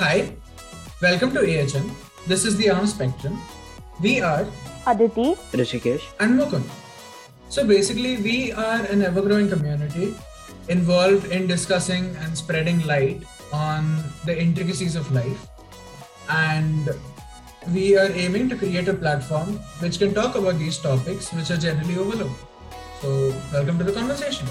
Hi, welcome to AHN. This is the Arm Spectrum. We are Aditi, Rishikesh. and Mukund. So basically, we are an ever growing community involved in discussing and spreading light on the intricacies of life. And we are aiming to create a platform which can talk about these topics which are generally overlooked. So, welcome to the conversation.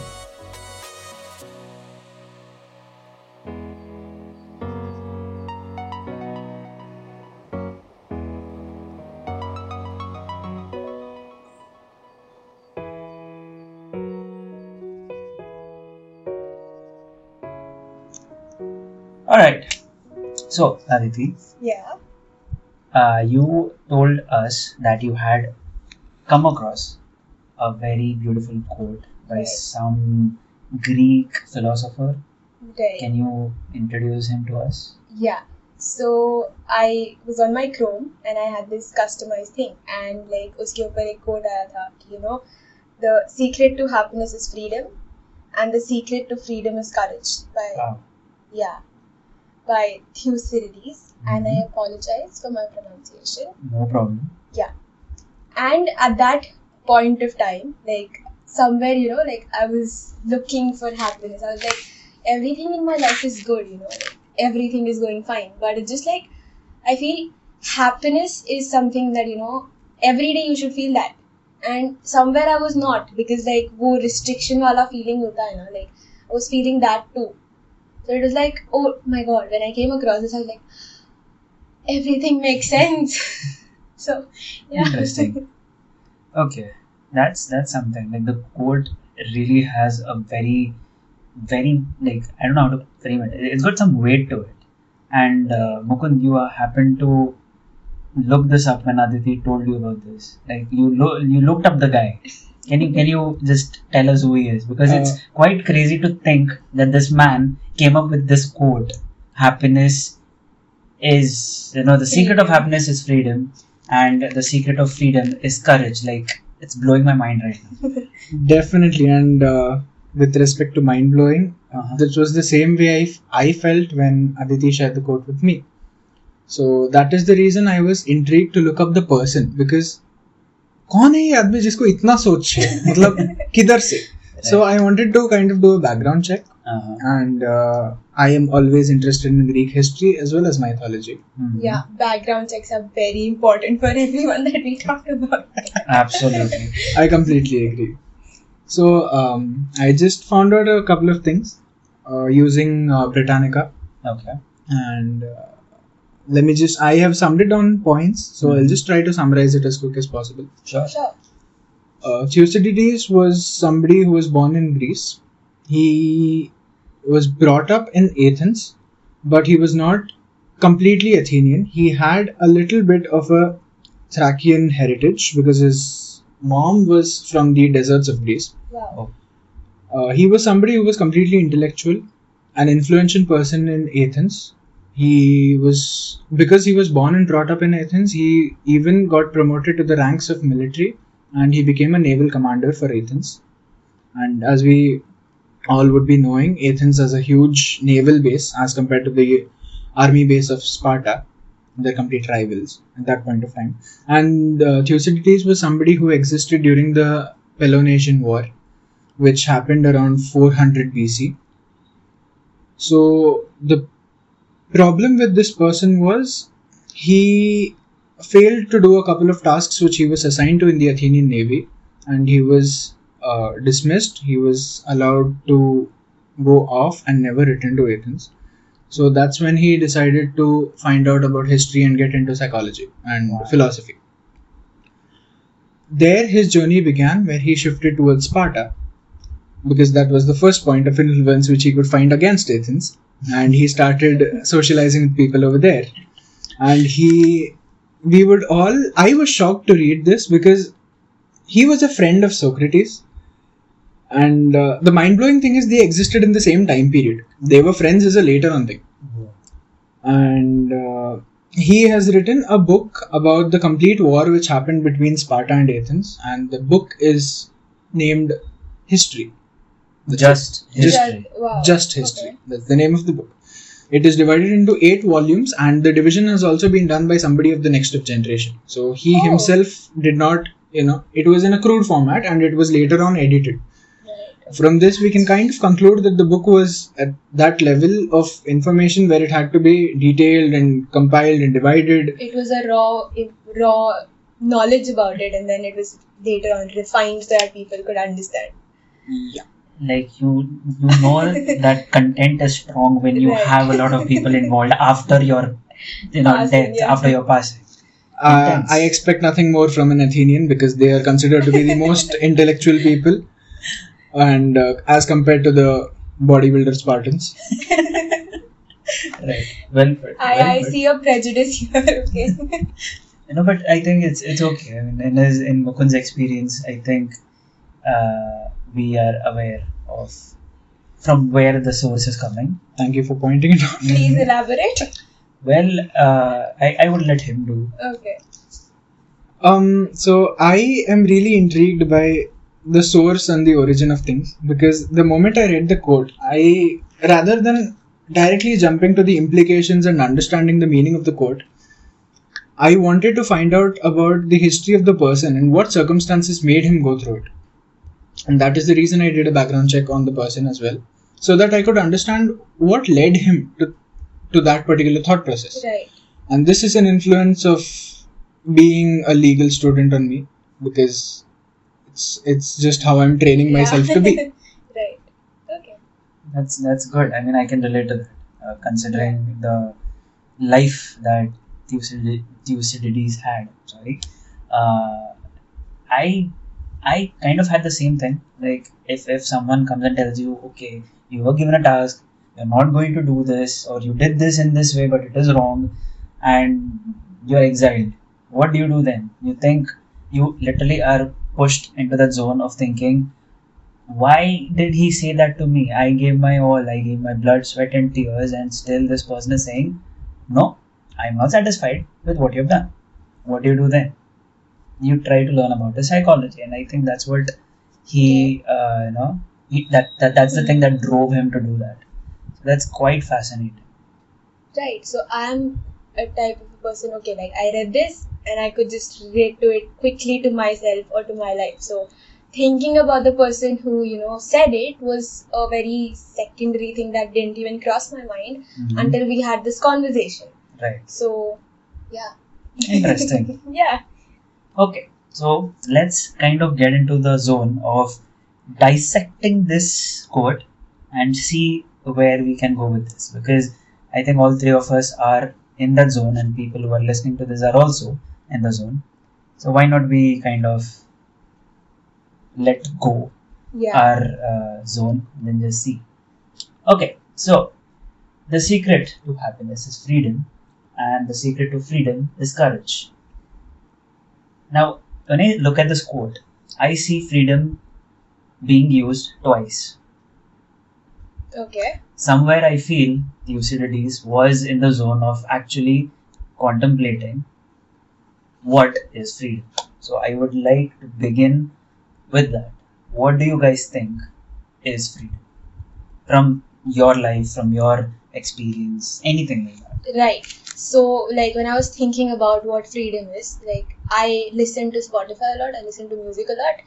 So, Aditi, yeah, uh, you told us that you had come across a very beautiful quote by Right. some Greek philosopher. Right. Can you introduce him to us? Yeah. So I was on my Chrome and I had this customized thing and like उसके ऊपर एक quote आया था कि you know the secret to happiness is freedom and the secret to freedom is courage by Wow. yeah by Thucydides and I Mhm. apologize for my pronunciation No problem. Yeah. And at that point of time like somewhere you know like i was looking for happiness i was like everything in my life is good you know like, everything is going fine but it's just like i feel happiness is something that you know every day you should feel that and somewhere i was not because like wo restriction wala feeling hota hai na like i was feeling that too so it was like oh my god when i came across this i was like everything makes sense so yeah Interesting. Okay, that's that's something. Like the quote really has a very, very like I don't know how to frame it. It's got some weight to it. And uh, Mukund, you uh, happened to look this up when Aditi told you about this. Like you lo- you looked up the guy. Can you can you just tell us who he is? Because it's Uh, quite crazy to think that this man came up with this quote. Happiness is you know the secret of happiness is freedom and the secret of freedom is courage like it's blowing my mind right now Definitely, and uh, with respect to mind blowing, uh-huh. this was the same way I, f- I felt when Aditi shared the quote with me. So that is the reason I was intrigued to look up the person because कौन है ये आदमी जिसको इतना सोच है मतलब किधर से So I wanted to kind of do a background check uh-huh. and uh, I am always interested in Greek history as well as mythology. Mhm. Yeah, background checks are very important for everyone that we talk about. absolutely. I completely agree. So um, I just found out a couple of things uh, using uh, Britannica. Okay. And uh, let me just i have summed it on points so i'll just try to summarize it as quick as possible. Sure. Sure. Uh, thucydides was somebody who was born in greece he was brought up in athens but he was not completely athenian he had a little bit of a thracian heritage because his mom was from the deserts of greece Wow. uh, he was somebody who was completely intellectual, an influential person in Athens. He was because he was born and brought up in Athens. He even got promoted to the ranks of military, and he became a naval commander for Athens. And as we all would be knowing, Athens has a huge naval base as compared to the army base of Sparta. They're complete rivals at that point of time. And uh, Thucydides was somebody who existed during the Peloponnesian War which happened around 400 BC. So the problem with this person was he failed to do a couple of tasks which he was assigned to in the Athenian navy, and he was uh, dismissed. He was allowed to go off and never return to Athens. So that's when he decided to find out about history and get into psychology and Wow. philosophy. There, his journey began where he shifted towards Sparta because that was the first point of influence which he could find against Athens. And he started socializing with people over there. And he, we would all, I was shocked to read this because he was a friend of Socrates. And uh, the mind blowing thing is they existed in the same time period. They were friends as a later on thing. And uh, he has written a book about the complete war which happened between Sparta and Athens. And the book is named History. That's just Just- history wow. just history Okay. that's the name of the book It is divided into eight volumes, and the division has also been done by somebody of the next of generation. So he Oh. himself did not, you know, it was in a crude format, and it was later on edited. Right. From this, we can kind of conclude that the book was at that level of information where it had to be detailed and compiled and divided. It was a raw, raw knowledge about it, and then it was later on refined so that people could understand. Yeah. Like you you know that content is strong when you Right. have a lot of people involved after your you know Passing, death yeah. after your passing Uh, I expect nothing more from an Athenian because they are considered to be the most intellectual people, and uh, as compared to the bodybuilder Spartans. right well put, I, well I put. see a prejudice here. Okay. you know but i think it's it's okay i mean in his in mukund's experience i think uh, we are aware of from where the source is coming Thank you for pointing it out. Please elaborate. well uh, I, I would let him do Okay. Um, so I am really intrigued by the source and the origin of things because the moment I read the quote, I rather than directly jumping to the implications and understanding the meaning of the quote, I wanted to find out about the history of the person and what circumstances made him go through it. And that is the reason I did a background check on the person as well, so that I could understand what led him to, to that particular thought process Right. and this is an influence of being a legal student on me because it's it's just how I'm training myself Yeah. to be. right. Okay. That's that's good. I mean, I can relate to that, uh, considering the life that Thucydides, Thucydides had. Sorry, uh, I I kind of had the same thing. Like if if someone comes and tells you, okay, you were given a task, you're not going to do this, or you did this in this way, but it is wrong, and you're exiled. What do you do then? You think you literally are pushed into that zone of thinking why did he say that to me? I gave my all, I gave my blood, sweat, and tears, and still this person is saying, No, I'm not satisfied with what you've done. What do you do then? You try to learn about the psychology, and I think that's what he, uh, you know, he, that, that that's the thing that drove him to do that. So that's quite fascinating. Right. So I'm a type of a person. Okay, like I read this and I could just relate to it quickly to myself or to my life. So thinking about the person who you know said it was a very secondary thing that didn't even cross my mind Mhm. until we had this conversation. Right. So yeah. Interesting. yeah. Okay, so let's kind of get into the zone of dissecting this quote and see where we can go with this because I think all three of us are in that zone and people who are listening to this are also in the zone. So why not we kind of let go Yeah. our uh, zone and then just see. Okay, so the secret to happiness is freedom, and the secret to freedom is courage. Now, when I look at this quote, I see freedom being used twice. okay. Somewhere I feel Thucydides was in the zone of actually contemplating what is freedom. So I would like to begin with that. What do you guys think is freedom? From your life, from your experience, anything like that. Right. So, like, when I was thinking about what freedom is, like, I listen to Spotify a lot, I listen to music a lot,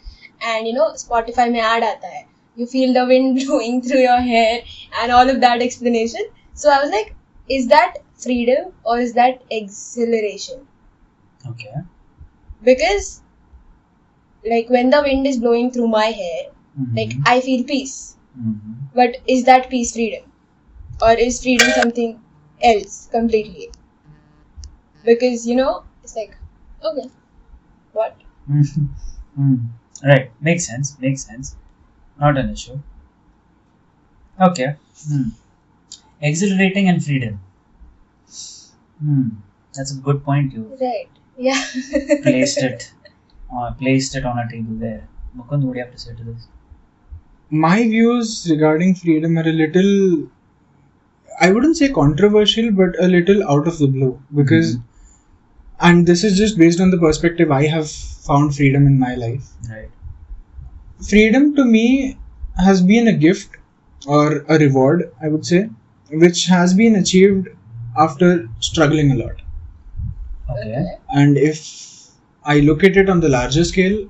and you know, Spotify may add aata hai. You feel the wind blowing through your hair and all of that explanation. So, I was like, is that freedom or is that exhilaration? Okay. Because, like, when the wind is blowing through my hair, mm-hmm. like, I feel peace. Mm-hmm. But is that peace freedom? Or is freedom something else completely? Because, you know, it's like, okay, what? Mm. Right. Makes sense. Makes sense. Not an issue. Okay. Hmm. Exhilarating and freedom. Hmm. That's a good point. You Right. Yeah. placed it, uh, placed it on a table there. Mukund, what do you have to say to this? My views regarding freedom are a little, I wouldn't say controversial, but a little out of the blue because, and this is just based on the perspective I have found freedom in my life. Right. freedom to me has been a gift or a reward i would say which has been achieved after struggling a lot. Okay. And if I look at it on the larger scale,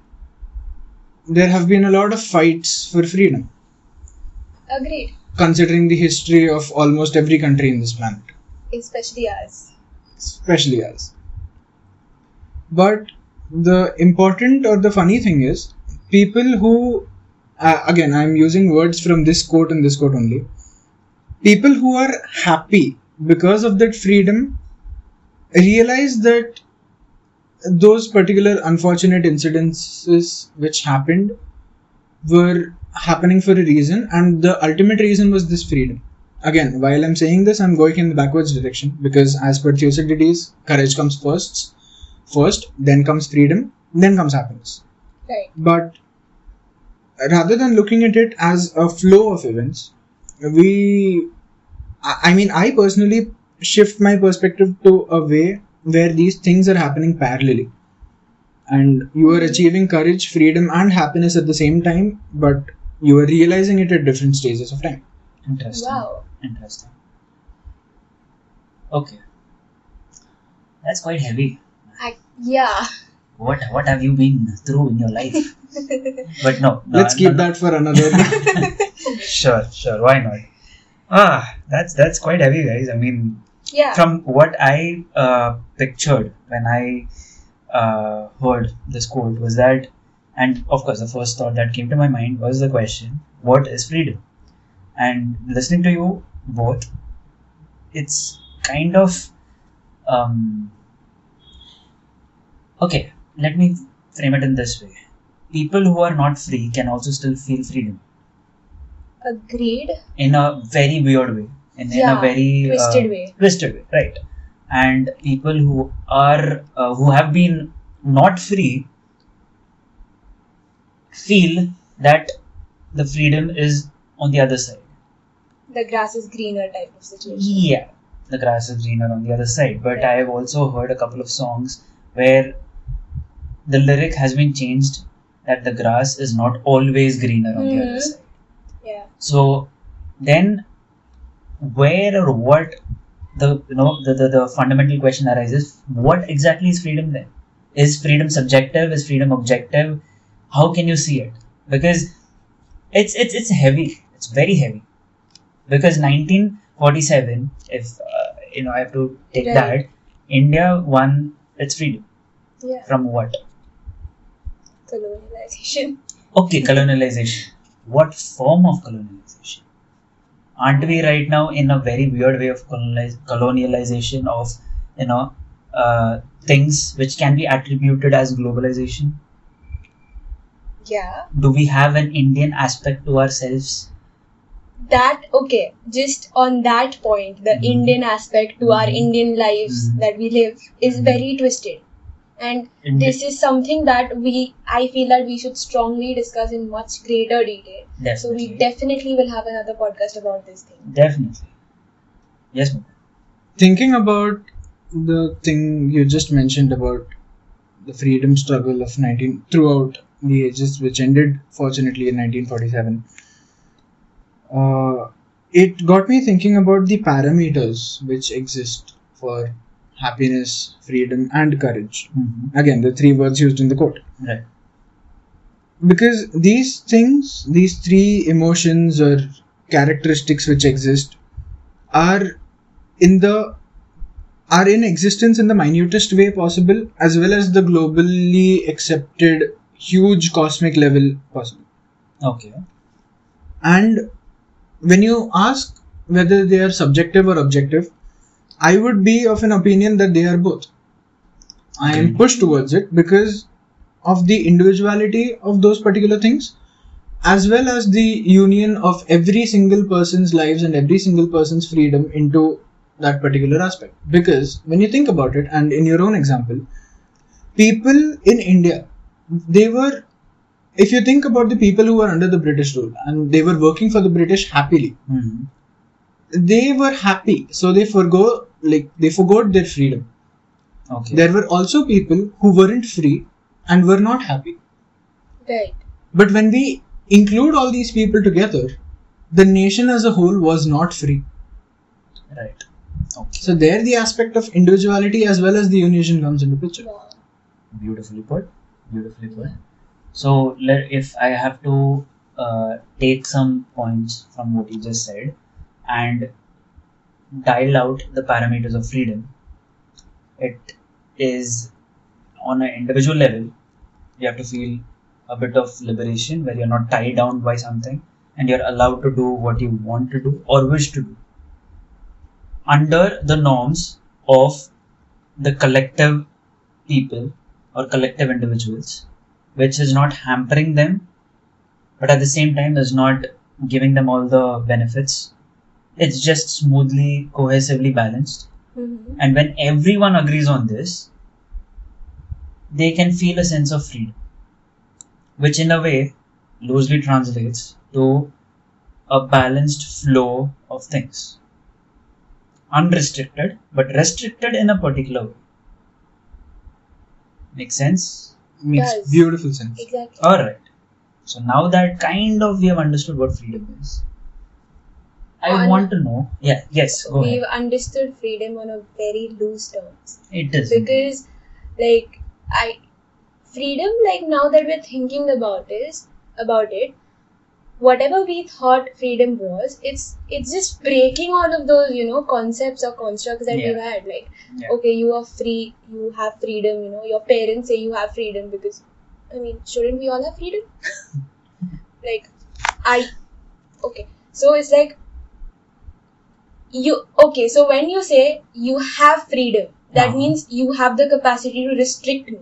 there have been a lot of fights for freedom, Agreed. considering the history of almost every country in this planet, Especially us. especially us. But the important or the funny thing is, people who, uh, again, I'm using words from this quote and this quote only. People who are happy because of that freedom realize that those particular unfortunate incidences which happened were happening for a reason and the ultimate reason was this freedom again while i'm saying this i'm going in the backwards direction because as per thucydides courage comes first first then comes freedom then comes happiness Right. but rather than looking at it as a flow of events we i mean i personally shift my perspective to a way where these things are happening parallelly and you are achieving courage freedom and happiness at the same time but you are realizing it at different stages of time Interesting. Wow. Interesting. Okay. That's quite heavy. I, yeah. What what have you been through in your life? But no. no let's I'm keep not- that for another Sure, sure. Why not? Ah, that's that's quite heavy, guys. I mean, Yeah. from what I uh, pictured when I uh, heard this quote was that, and of course, the first thought that came to my mind was the question, "What is freedom?" And listening to you both, it's kind of um, okay. Let me frame it in this way: people who are not free can also still feel freedom Agreed. in a very weird way, in, in a very twisted uh, way. twisted way, right? And people who are uh, who have been not free feel that the freedom is on the other side. The grass is greener type of situation. Yeah, the grass is greener on the other side. But I have also heard a couple of songs where the lyric has been changed that the grass is not always greener on the other side. Yeah. So then, where or what the you know the, the, the fundamental question arises: What exactly is freedom then? Is freedom subjective? Is freedom objective? How can you see it? Because it's it's it's heavy. It's very heavy. Because 1947, if uh, you know, I have to take Right. that, India won its freedom Yeah. from what? Colonialization. Okay, colonialization. What form of colonialization? Aren't we right now in a very weird way of colonializ- colonialization of, you know, uh, things which can be attributed as globalization? Yeah. Do we have an Indian aspect to ourselves? That okay. Just on that point, the Mhm. Indian aspect to our Mhm. Indian lives Mhm. that we live is Mhm. very twisted, and Indi- this is something that we I feel that we should strongly discuss in much greater detail. So we definitely. definitely will have another podcast about this thing. definitely. Yes, ma'am. thinking about the thing you just mentioned about the freedom struggle of 19 throughout the ages which ended fortunately in 1947 uh, it got me thinking about the parameters which exist for happiness freedom and courage Mhm. again the three words used in the quote Right. because these things these three emotions or characteristics which exist are in the are in existence in the minutest way possible as well as the globally accepted huge cosmic level possible Okay. and when you ask whether they are subjective or objective i would be of an opinion that they are both. I am pushed towards it because of the individuality of those particular things as well as the union of every single person's lives and every single person's freedom into that particular aspect. Because when you think about it and in your own example people in india they were if you think about the people who were under the british rule and they were working for the british happily Mhm. They were happy so they forgo like they forgot their freedom Okay. there were also people who weren't free and were not happy Right. but when we include all these people together the nation as a whole was not free Right. Okay. So there, the aspect of individuality as well as the union comes into picture. Wow. Beautifully put. Beautifully put. So, let, if I have to uh, take some points from what you just said and dial out the parameters of freedom, it is on an individual level, you have to feel a bit of liberation where you're not tied down by something and you're allowed to do what you want to do or wish to do under the norms of the collective people or collective individuals, which is not hampering them, but at the same time is not giving them all the benefits. It's just smoothly, cohesively balanced. Mm-hmm. And when everyone agrees on this, they can feel a sense of freedom, which in a way loosely translates to a balanced flow of things. Unrestricted, but restricted in a particular way. Makes sense? Makes Does. beautiful sense. Exactly. Alright. So now that kind of we have understood what freedom is, I On- want to know. Yeah, yes, go We've ahead. understood freedom on a very loose terms. It is. because like i freedom like now that we're thinking about is about it whatever we thought freedom was it's it's just breaking all of those you know concepts or constructs that Yeah. we've had like Yeah. okay you are free you have freedom you know your parents say you have freedom because i mean shouldn't we all have freedom like i okay so it's like you okay so when you say you have freedom that Uh-huh. means you have the capacity to restrict me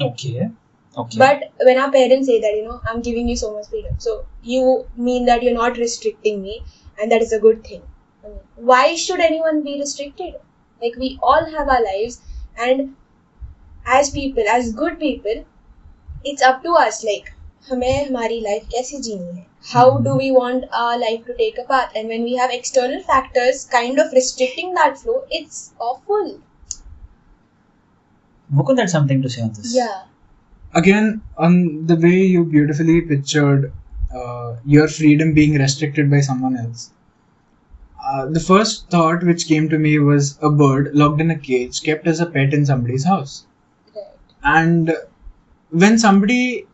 Okay. Okay. but when our parents say that you know i'm giving you so much freedom so you mean that you're not restricting me and that is a good thing why should anyone be restricted like we all have our lives and as people as good people it's up to us like हमें हमारी life कैसे जीनी है how do we want our life to take a path and when we have external factors kind of restricting that flow it's awful Mukund had something to say on this. yeah Again, on the way you beautifully pictured uh, your freedom being restricted by someone else. Uh, the first thought which came to me was a bird locked in a cage, kept as a pet in somebody's house. right And when somebody,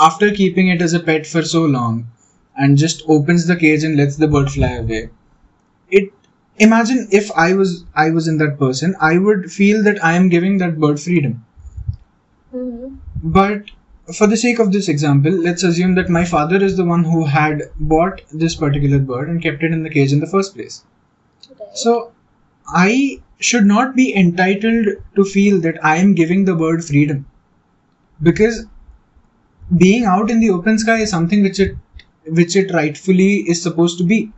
after keeping it as a pet for so long, and just opens the cage and lets the bird fly away, it imagine if I was I was in that person, I would feel that I am giving that bird freedom. mm-hmm. But for the sake of this example, let's assume that my father is the one who had bought this particular bird and kept it in the cage in the first place. right So I should not be entitled to feel that I am giving the bird freedom. Because being out in the open sky is something which it which it rightfully is supposed to be.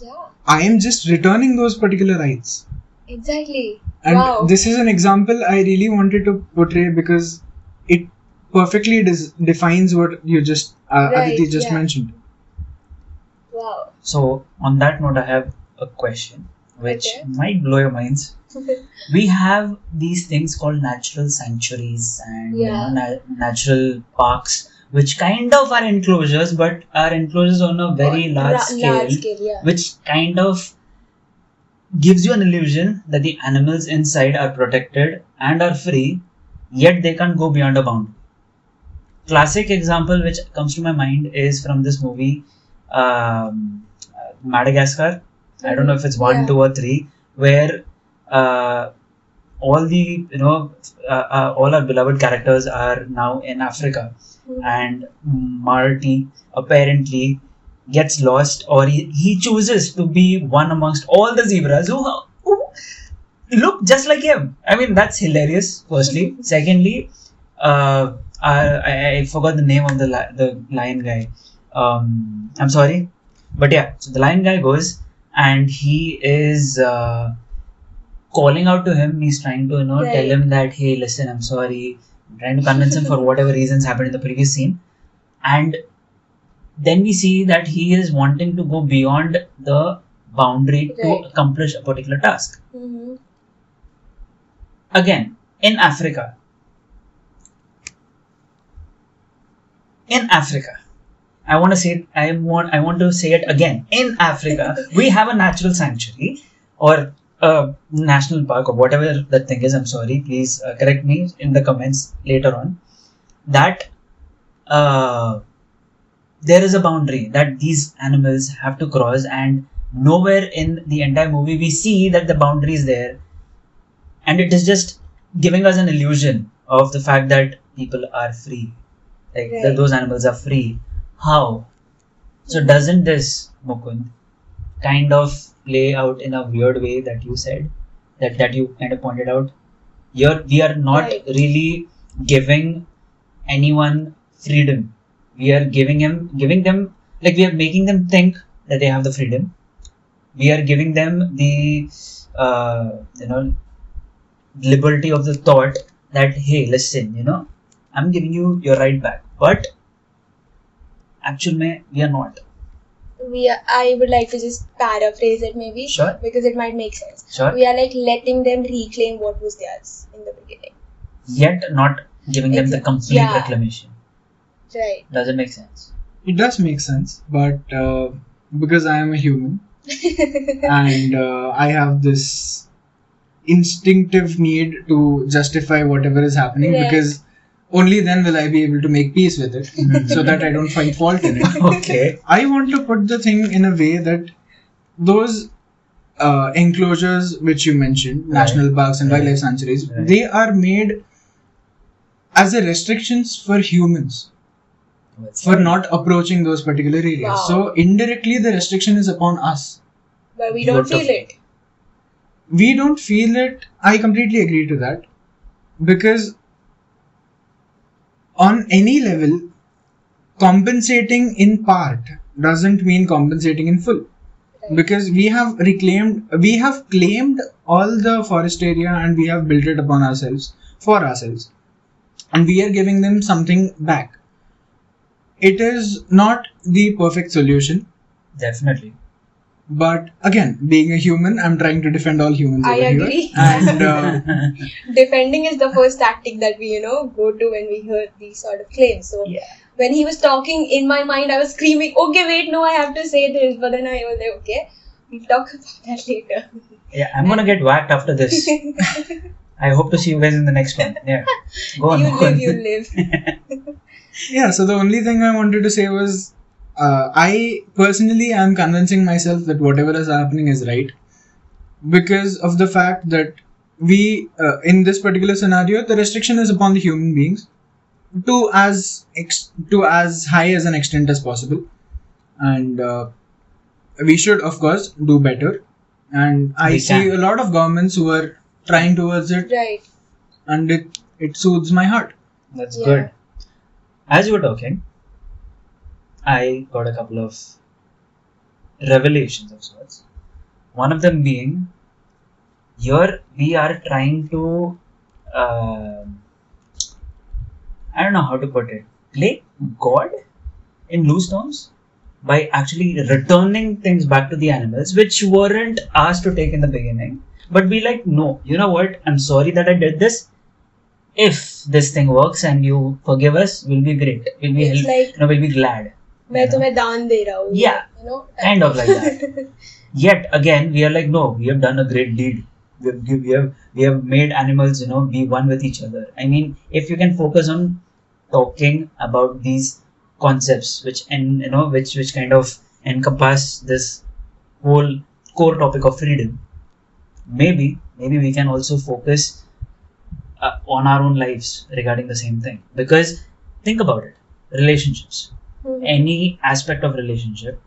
yeah I am just returning those particular rights. exactly And wow this is an example I really wanted to portray because it perfectly dis- defines what you just uh, Right, Aditi just yeah. mentioned. wow So on that note, I have a question which Okay. might blow your minds. We have these things called natural sanctuaries and you know, na- natural parks, which kind of are enclosures, but are enclosures on a very Ra- large scale, large scale yeah which kind of gives you an illusion that the animals inside are protected and are free, yet they can't go beyond a bound. Classic example which comes to my mind is from this movie um, uh, Madagascar. I don't know if it's one, Yeah. two, or three, where uh, all the you know uh, uh, all our beloved characters are now in Africa, Mhm. and Marty apparently gets lost or he, he chooses to be one amongst all the zebras who, who look just like him. I mean, that's hilarious, firstly. Secondly, uh, I, I, I forgot the name of the, li- the lion guy. Um, I'm sorry. But yeah, so the lion guy goes and he is uh, calling out to him. He's trying to, you know, tell him that, hey, listen, I'm sorry. I'm trying to convince him for whatever reasons happened in the previous scene. And then we see that he is wanting to go beyond the boundary Right. to accomplish a particular task. mm-hmm. Again, in Africa, in Africa, I want to say I want I want to say it again. In Africa, we have a natural sanctuary or a national park or whatever that thing is. I'm sorry. Please uh, correct me in the comments later on. That uh, there is a boundary that these animals have to cross, and nowhere in the entire movie we see that the boundary is there, and it is just giving us an illusion of the fact that people are free, like that Right. those animals are free. How? So doesn't this Mukund kind of play out in a weird way that you said that that you kind of pointed out? You're we are not Right. really giving anyone freedom. We are giving him giving them like we are making them think that they have the freedom. We are giving them the uh, you know liberty of the thought that hey listen you know I'm giving you your right back but actual mein we are not we are, I would like to just paraphrase it maybe Sure. because it might make sense. sure We are like letting them reclaim what was theirs in the beginning. yet not giving them the complete yeah. reclamation Right. does it make sense It does make sense, but uh, because I am a human and uh, I have this instinctive need to justify whatever is happening Right. because only then will I be able to make peace with it so that I don't find fault in it. okay I want to put the thing in a way that those uh, enclosures which you mentioned, Right. national parks and Right. wildlife sanctuaries, Right. they are made as a restrictions for humans for not approaching those particular areas. Wow. So indirectly, the restriction is upon us. But we don't feel it. We don't feel it. I completely agree to that because on any level, compensating in part doesn't mean compensating in full. Because we have reclaimed we have claimed all the forest area and we have built it upon ourselves for ourselves. And we are giving them something back. It is not the perfect solution. Definitely but again being a human i'm trying to defend all humans I over agree. here and uh, Defending is the first tactic that we, you know, go to when we hear these sort of claims. So yeah when he was talking in my mind, I was screaming, okay, wait, no, I have to say this. But then I was like, okay, we'll talk about that later. yeah i'm gonna get whacked after this i hope to see you guys in the next one yeah go on you Mukund. live, you live. yeah so the only thing i wanted to say was uh, i personally am convincing myself that whatever is happening is right because of the fact that we uh, in this particular scenario the restriction is upon the human beings to as ex- to as high as an extent as possible and uh, we should of course do better and i We see can. a lot of governments who are trying towards it Right. and it it soothes my heart That's Yeah. good. As you were talking, I got a couple of revelations of sorts. One of them being, here we are trying to, um I don't know how to put it, play God in loose terms by actually returning things back to the animals which weren't asked to take in the beginning. But be like, no, you know what? I'm sorry that I did this if this thing works and you forgive us, we'll be great. We'll be help, like- you know, we'll be glad. मैं तुम्हें दान दे रहा हूँ Yeah. you know Kind of like that. Yet again, we are like, no, we have done a great deed. We have, we have we have made animals, you know, be one with each other. I mean, if you can focus on talking about these concepts, which and you know, which which kind of encompass this whole core topic of freedom, maybe maybe we can also focus uh, on our own lives regarding the same thing. Because think about it, relationships Mhm. any aspect of relationship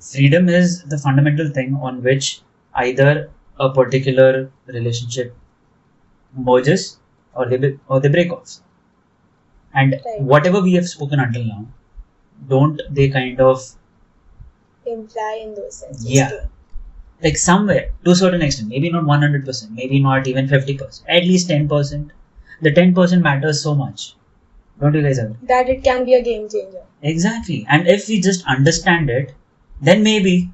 freedom is the fundamental thing on which either a particular relationship merges or they or they break off and Right. whatever we have spoken until now don't they kind of imply in those senses Yeah. too. like somewhere to a certain extent maybe not 100% maybe not even 50% at least 10% the 10% matters so much don't you guys agree that it can be a game changer Exactly. And if we just understand it, then maybe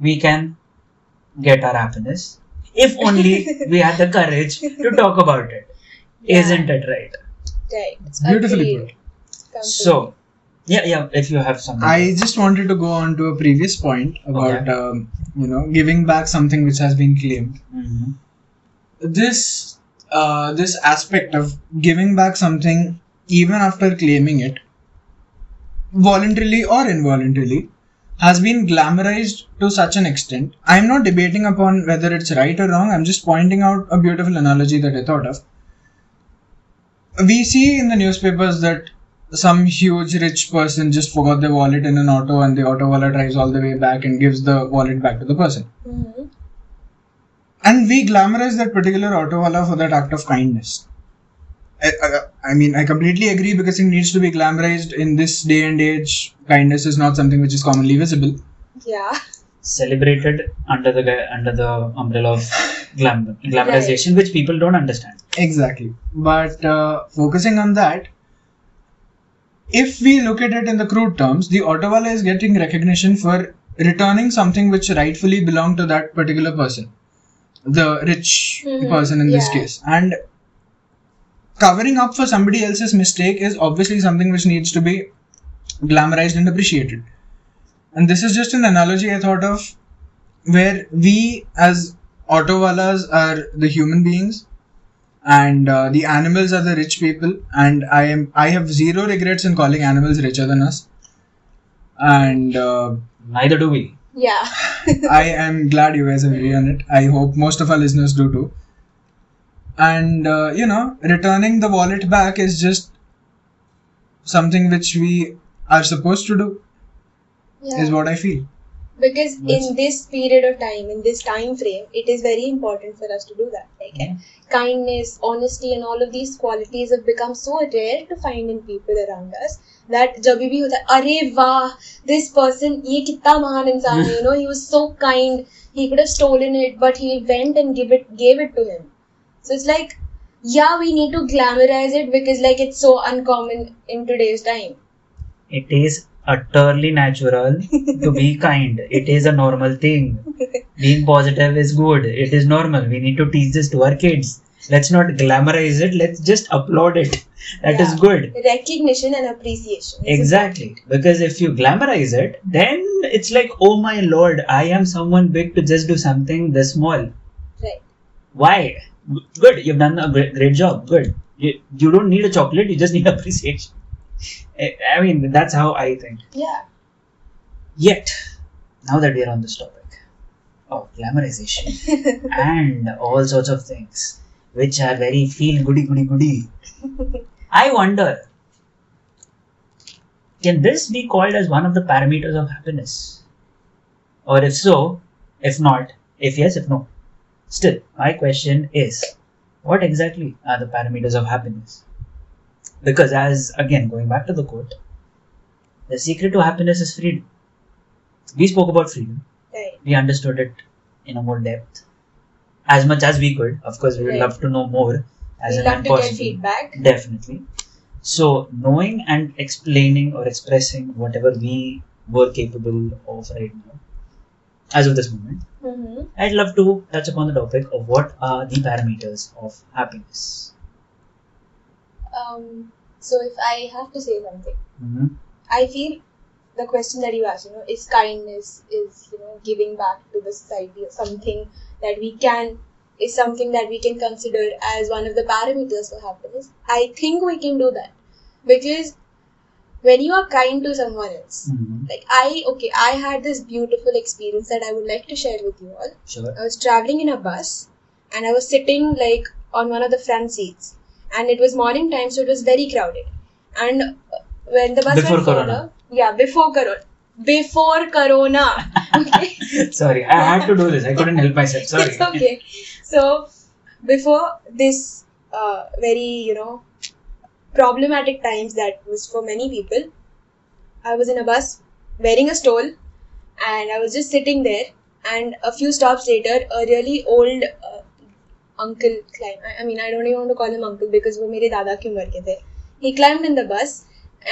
we can get our happiness. If only we had the courage to talk about it. Yeah. Isn't it right? right Beautifully Agreed. Completely. So, Yeah, yeah. If you have something. I just wanted to go on to a previous point about Okay. um, you know giving back something which has been claimed. Mhm. This uh, this aspect of giving back something even after claiming it, voluntarily or involuntarily, has been glamorized to such an extent. I'm not debating upon whether it's right or wrong. I'm just pointing out a beautiful analogy that I thought of. We see in the newspapers that some huge rich person just forgot their wallet in an auto and the auto wala drives all the way back and gives the wallet back to the person. Mm-hmm. And we glamorize that particular auto wala for that act of kindness. I, I, I mean, I completely agree because it needs to be glamorized in this day and age. Kindness is not something which is commonly visible. Yeah. Celebrated under the under the umbrella of glam- glamorization, which people don't understand. Exactly. But uh, focusing on that, if we look at it in the crude terms, the auto wala is getting recognition for returning something which rightfully belonged to that particular person, the rich Mhm. person in this case. And covering up for somebody else's mistake is obviously something which needs to be glamorized and appreciated. And this is just an analogy I thought of where we as Autowalas are the human beings and uh, the animals are the rich people and i am i have zero regrets in calling animals richer than us and uh, Neither do we. Yeah. i am glad you guys agree on it i hope most of our listeners do too and uh, you know returning the wallet back is just something which we are supposed to do yeah. is what i feel because That's- in this period of time in this time frame it is very important for us to do that like Mhm. kindness honesty and all of these qualities have become so rare to find in people around us that जब भी होता है अरे वाह this person ये कितना महान इंसान है you know he was so kind he could have stolen it but he went and give it gave it to him so it's like yeah we need to glamorize it because like it's so uncommon in today's time It is utterly natural to be kind. It is a normal thing. Being positive is good. It is normal. We need to teach this to our kids. Let's not glamorize it. Let's just applaud it. That is Yeah. good. recognition and appreciation Exactly. Because if you glamorize it, then it's like, oh my lord, I am someone big to just do something this small. Right. Why? Good. You've done a great, great job. Good. You, you don't need a chocolate. You just need appreciation. I I mean, that's how I think. Yeah. Yet, now that we are on this topic of glamorization and all sorts of things which are very feel goody goody goody, I wonder can this be called as one of the parameters of happiness? Or if so, if not, if yes, if no. Still, my question is what exactly are the parameters of happiness? Because, as again, going back to the quote, the secret to happiness is freedom. We spoke about freedom, Right. we understood it in a more depth as much as we could. Of course, we would Right. love to know more as we love to get feedback. Definitely. So, knowing and explaining or expressing whatever we were capable of right now, as of this moment, Mm-hmm. I'd love to touch upon the topic of what are the parameters of happiness. Um, so if I have to say something, hmm I feel the question that you asked, you know, is kindness, is you know, giving back to the society, something that we can is something that we can consider as one of the parameters for happiness. I think we can do that because when you are kind to someone else, hmm like I, okay, I had this beautiful experience that I would like to share with you all. Sure. I was traveling in a bus and I was sitting like on one of the front seats and it was morning time so it was very crowded and uh, when the bus Before Corona. further yeah before corona before corona okay Sorry, I had to do this. I couldn't help myself. Sorry. it's okay so before this uh, very you know problematic times that was for many people i was in a bus wearing a stole and i was just sitting there and a few stops later a really old uh, uncle climbed I, I mean i don't even want to call him uncle because वो मेरे दादा की उम्र के थे he climbed in the bus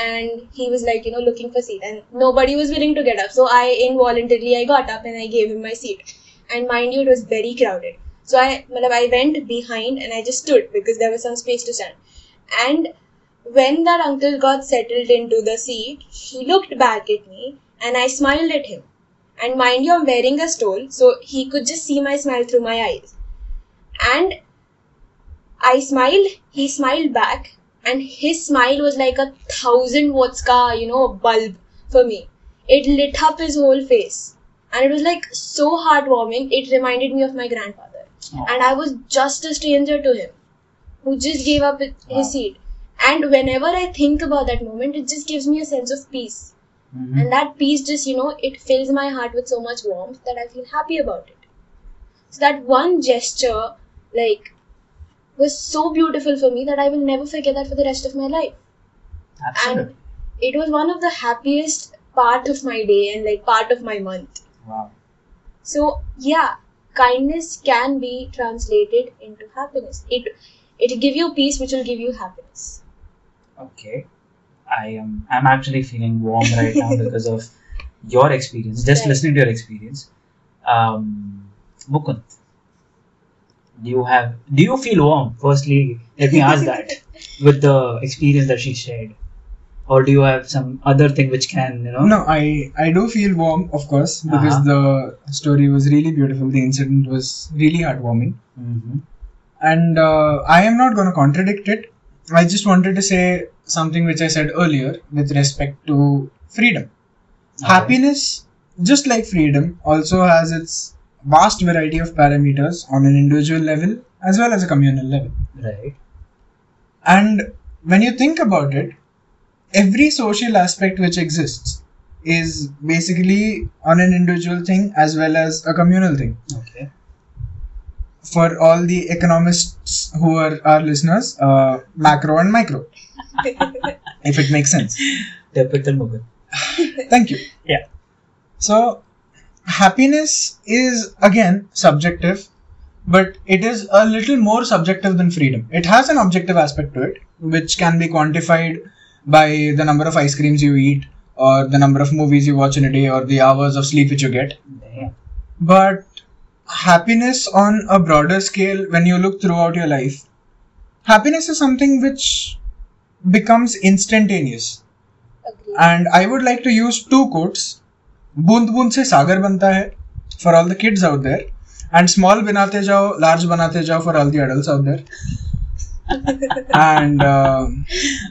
and he was like you know looking for seat and nobody was willing to get up so i involuntarily i got up and i gave him my seat and mind you it was very crowded so i matlab, i went behind and i just stood because there was some space to stand and when that uncle got settled into the seat, he looked back at me and I smiled at him. And mind you, I'm wearing a stole, so he could just see my smile through my eyes. And I smiled, he smiled back, and his smile was like a thousand watts ka, you know, bulb for me. It lit up his whole face. And it was like so heartwarming, it reminded me of my grandfather. Aw. And I was just a stranger to him who just gave up his Wow. seat. And whenever I think about that moment, it just gives me a sense of peace. Mhm. And that peace just, you know, it fills my heart with so much warmth that I feel happy about it. So that one gesture, like, was so beautiful for me that I will never forget that for the rest of my life. Absolutely. And it was one of the happiest part of my day and like part of my month. wow. So yeah, kindness can be translated into happiness. It it'll give you peace which will give you happiness. Okay. I am I'm actually feeling warm right now because of your experience, just Right. listening to your experience. Um Mukund, do you have do you feel warm? Firstly, let me ask that with the experience that she shared. Or do you have some other thing which can, you know? No, I I do feel warm, of course, because Uh-huh. the story was really beautiful. The incident was really heartwarming, Mhm. and uh, I am not going to contradict it. I just wanted to say something which I said earlier with respect to freedom. Okay. Happiness, just like freedom, also has its vast variety of parameters on an individual level as well as a communal level. Right. And when you think about it, every social aspect which exists is basically on an individual thing as well as a communal thing. Okay. For all the economists who are our listeners, uh, macro and micro, if it makes sense. Typical Mukund. Thank you. Yeah. So, happiness is again subjective, but it is a little more subjective than freedom. It has an objective aspect to it, which can be quantified by the number of ice creams you eat, or the number of movies you watch in a day, or the hours of sleep which you get. Damn. But happiness on a broader scale, when you look throughout your life, happiness is something which becomes instantaneous. Agree. And I would like to use two quotes. बूंद बूंद से सागर बनता है for all the kids out there and small बनाते जाओ large बनाते जाओ for all the adults out there and uh,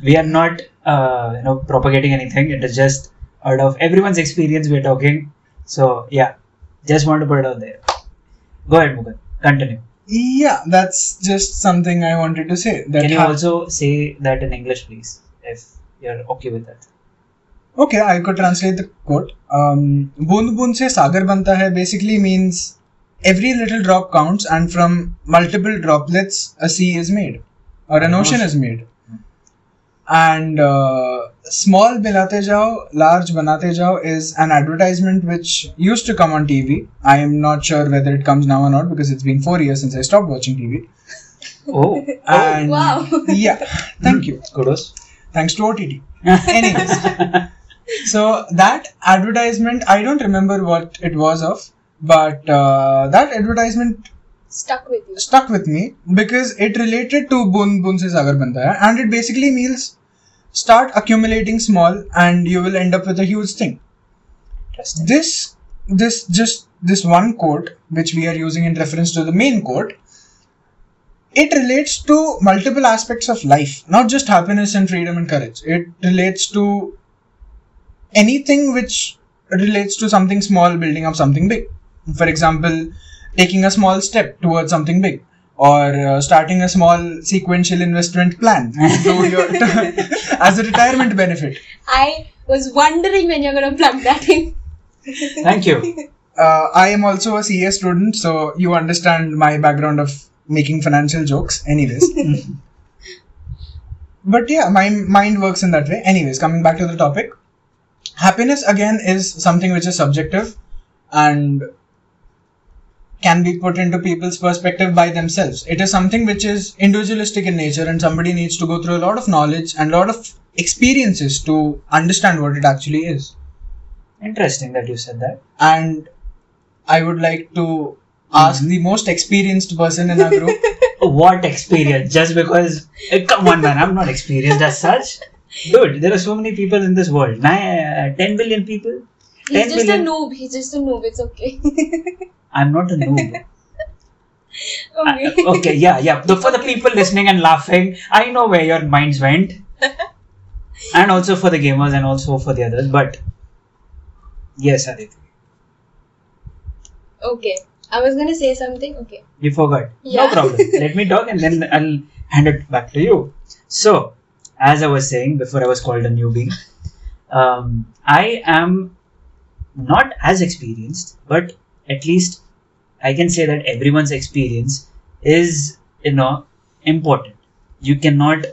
we are not uh, you know propagating anything it is just out of everyone's experience we're talking so yeah just want to put it out there Go ahead, Mughal. Continue. Yeah, that's just something I wanted to say. That Can you ha- also say that in English, please, if you're okay with that? Okay, I could translate the quote. Um, Bund bund se sagar banta hai basically means every little drop counts, and from multiple droplets, a sea is made or an ocean is made. And uh, small bilate jao, large banate jao is an advertisement which used to come on TV. I am not sure whether it comes now or not because it's been four years since I stopped watching TV. Oh. oh, and wow! yeah, thank you. Kudos. Thanks to OTT. Anyways, so that advertisement, I don't remember what it was of, but uh, that advertisement stuck with you. Stuck with me because it related to Bun Bun se Sagar and it basically means start accumulating small and you will end up with a huge thing. This this just this one quote which we are using in reference to the main quote it relates to multiple aspects of life not just happiness and freedom and courage. It relates to anything which relates to something small building up something big. For example taking a small step towards something big or uh, starting a small sequential investment plan to your, as a retirement benefit I was wondering when you're gonna plug that in. thank you uh, I am also a CA student, so you understand my background of making financial jokes. Anyways, but yeah, my mind works in that way. Anyways, coming back to the topic, happiness again is something which is subjective and can be put into people's perspective by themselves. It is something which is individualistic in nature, and somebody needs to go through a lot of knowledge and a lot of experiences to understand what it actually is interesting that you said that and I would like to ask the most experienced person in our group. what experience? Just because, eh, come on, man, I'm not experienced as such. Dude, there are so many people in this world. Nine, uh, 10 billion people. He's just billion. a noob. He's just a noob. It's okay. I'm not a noob. okay. Uh, okay, yeah, yeah. For the people listening and laughing, I know where your minds went. and also for the gamers and also for the others. But yes, Aditi, Okay. I was gonna say something. Okay. you forgot. Yeah. No problem. Let me talk and then I'll hand it back to you. So, as I was saying before, I was called a newbie. Um, I am not as experienced, but at least I can say that everyone's experience is, you know, important. You cannot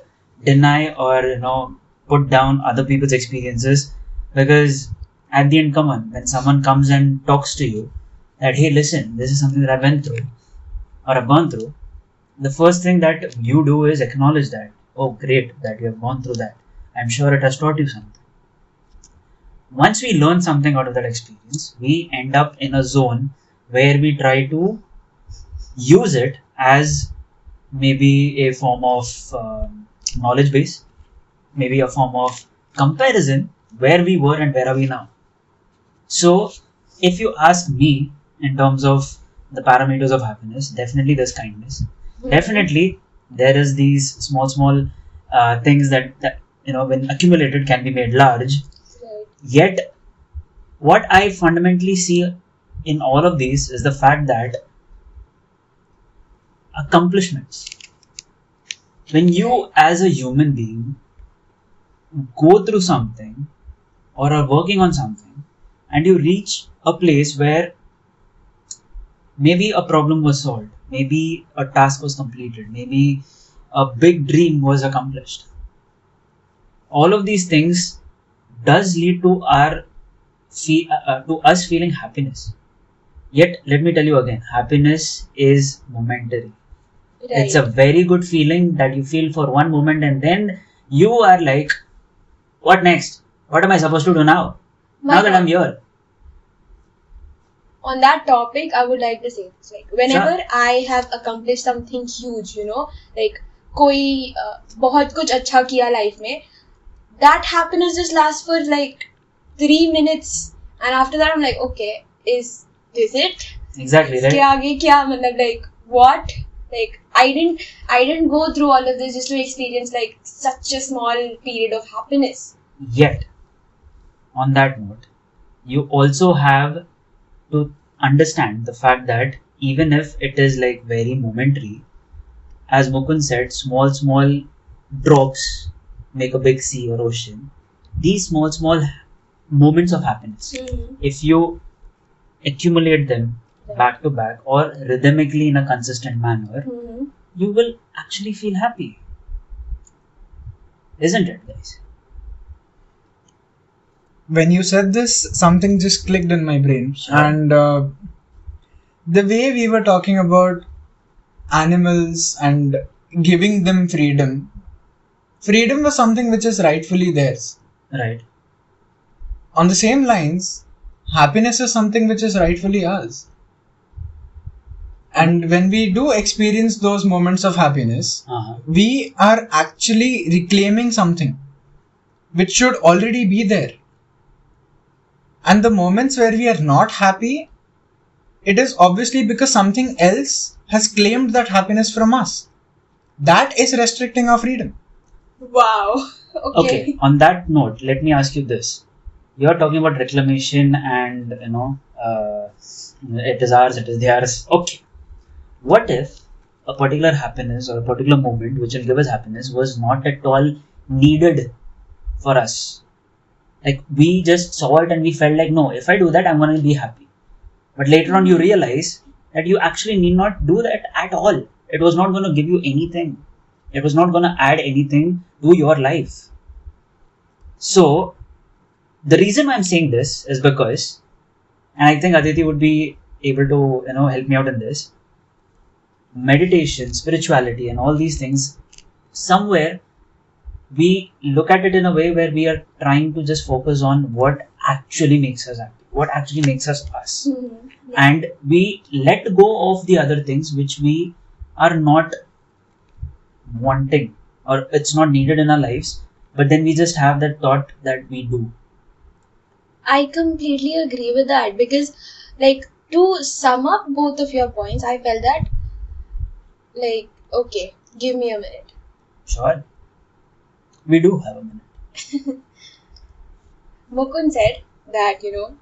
deny or, you know, put down other people's experiences because at the end, come on, when someone comes and talks to you that, hey, listen, this is something that I went through or I've gone through, the first thing that you do is acknowledge that. Oh, great that you have gone through that. I'm sure it has taught you something. Once we learn something out of that experience, we end up in a zone where we try to use it as maybe a form of um, knowledge base, maybe a form of comparison where we were and where are we now. So, if you ask me in terms of the parameters of happiness, definitely there's kindness. Definitely there is these small, small uh, things that, that you know when accumulated can be made large. Right. Yet, what I fundamentally see in all of these is the fact that accomplishments. When you, as a human being, go through something or are working on something and you reach a place where maybe a problem was solved, maybe a task was completed, maybe a big dream was accomplished. All of these things does lead to our uh, to us feeling happiness. Yet, let me tell you again, happiness is momentary. Right. It's a very good feeling that you feel for one moment, and then you are like, "What next? What am I supposed to do now? My now that God. I'm here." on that topic i would like to say this like whenever i have accomplished something huge you know like कोई uh, बहुत कुछ अच्छा किया life में that happiness just lasts for like three minutes and after that i'm like okay is this it Exactly इसके right. आगे क्या मतलब like what like i didn't i didn't go through all of this just to experience like such a small period of happiness Yet, on that note, you also have to understand the fact that even if it is like very momentary, as Mukund said, small, small drops make a big sea or ocean. These small, small moments of happiness, if you accumulate them back to back or rhythmically in a consistent manner, Mhm. you will actually feel happy. Isn't it, guys? when you said this, something just clicked in my brain. Sure. And uh, the way we were talking about animals and giving them freedom, freedom was something which is rightfully theirs. Right. On the same lines, happiness is something which is rightfully ours. And when we do experience those moments of happiness, Uh-huh. we are actually reclaiming something which should already be there. And the moments where we are not happy, it is obviously because something else has claimed that happiness from us. That is restricting our freedom. wow okay, Okay. On that note, let me ask you this: You are talking about reclamation, and you know, uh, it is ours, it is theirs. Okay. What if a particular happiness or a particular moment which will give us happiness was not at all needed for us? Like we just saw it and we felt like, no, if I do that, I'm going to be happy. But later on, you realize that you actually need not do that at all. It was not going to give you anything. It was not going to add anything to your life. So, the reason why I'm saying this is because, and I think Aditi would be able to, you know, help me out in this. Meditation, spirituality, and all these things, somewhere we look at it in a way where we are trying to just focus on what actually makes us happy, what actually makes us us. Mhm. Yeah. And we let go of the other things which we are not wanting or it's not needed in our lives, but then we just have that thought that we do. I completely agree with that because, like, to sum up both of your points, I felt that, like, okay, give me a minute. Sure. We do have a minute. Mukund said that you know,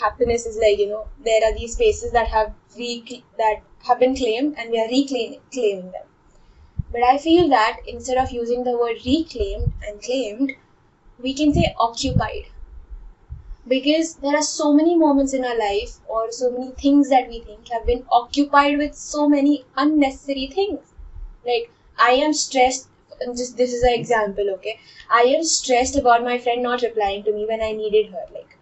happiness is like you know, there are these spaces that have re- that have been claimed and we are reclaiming them. But I feel that instead of using the word reclaimed and claimed, we can say occupied. Because there are so many moments in our life or so many things that we think have been occupied with so many unnecessary things. Like I am stressed and just this is an example, okay? I am stressed about my friend not replying to me when I needed her. Like,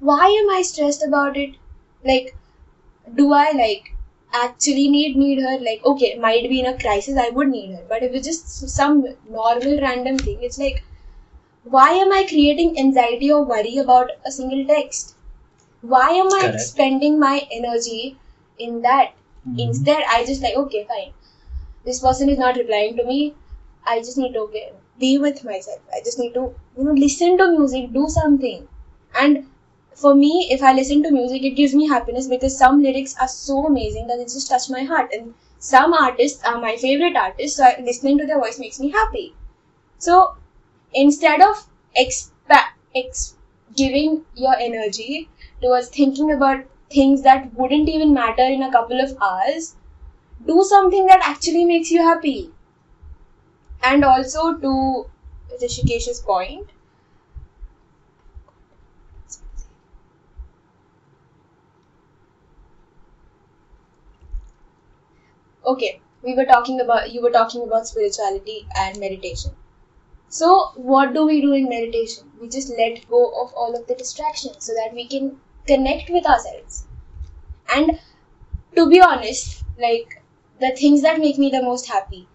why am I stressed about it? Like, do I like actually need need her? Like, okay, might be in a crisis, I would need her. But if it's just some normal random thing, it's like, why am I creating anxiety or worry about a single text? Why am I Correct. spending my energy in that? Mhm. Instead, I just like, okay, fine. This person is not replying to me. I just need to okay, be with myself. I just need to, you know, listen to music, do something. And for me, if I listen to music, it gives me happiness because some lyrics are so amazing that it just touch my heart. And some artists are my favorite artists, so listening to their voice makes me happy. So instead of expa- ex- giving your energy towards thinking about things that wouldn't even matter in a couple of hours, do something that actually makes you happy. And also to Rishikesh's point, okay, we were talking about you were talking about spirituality and meditation. So what do we do in meditation? We just let go of all of the distractions so that we can connect with ourselves. And to be honest, like the things that make me the most happy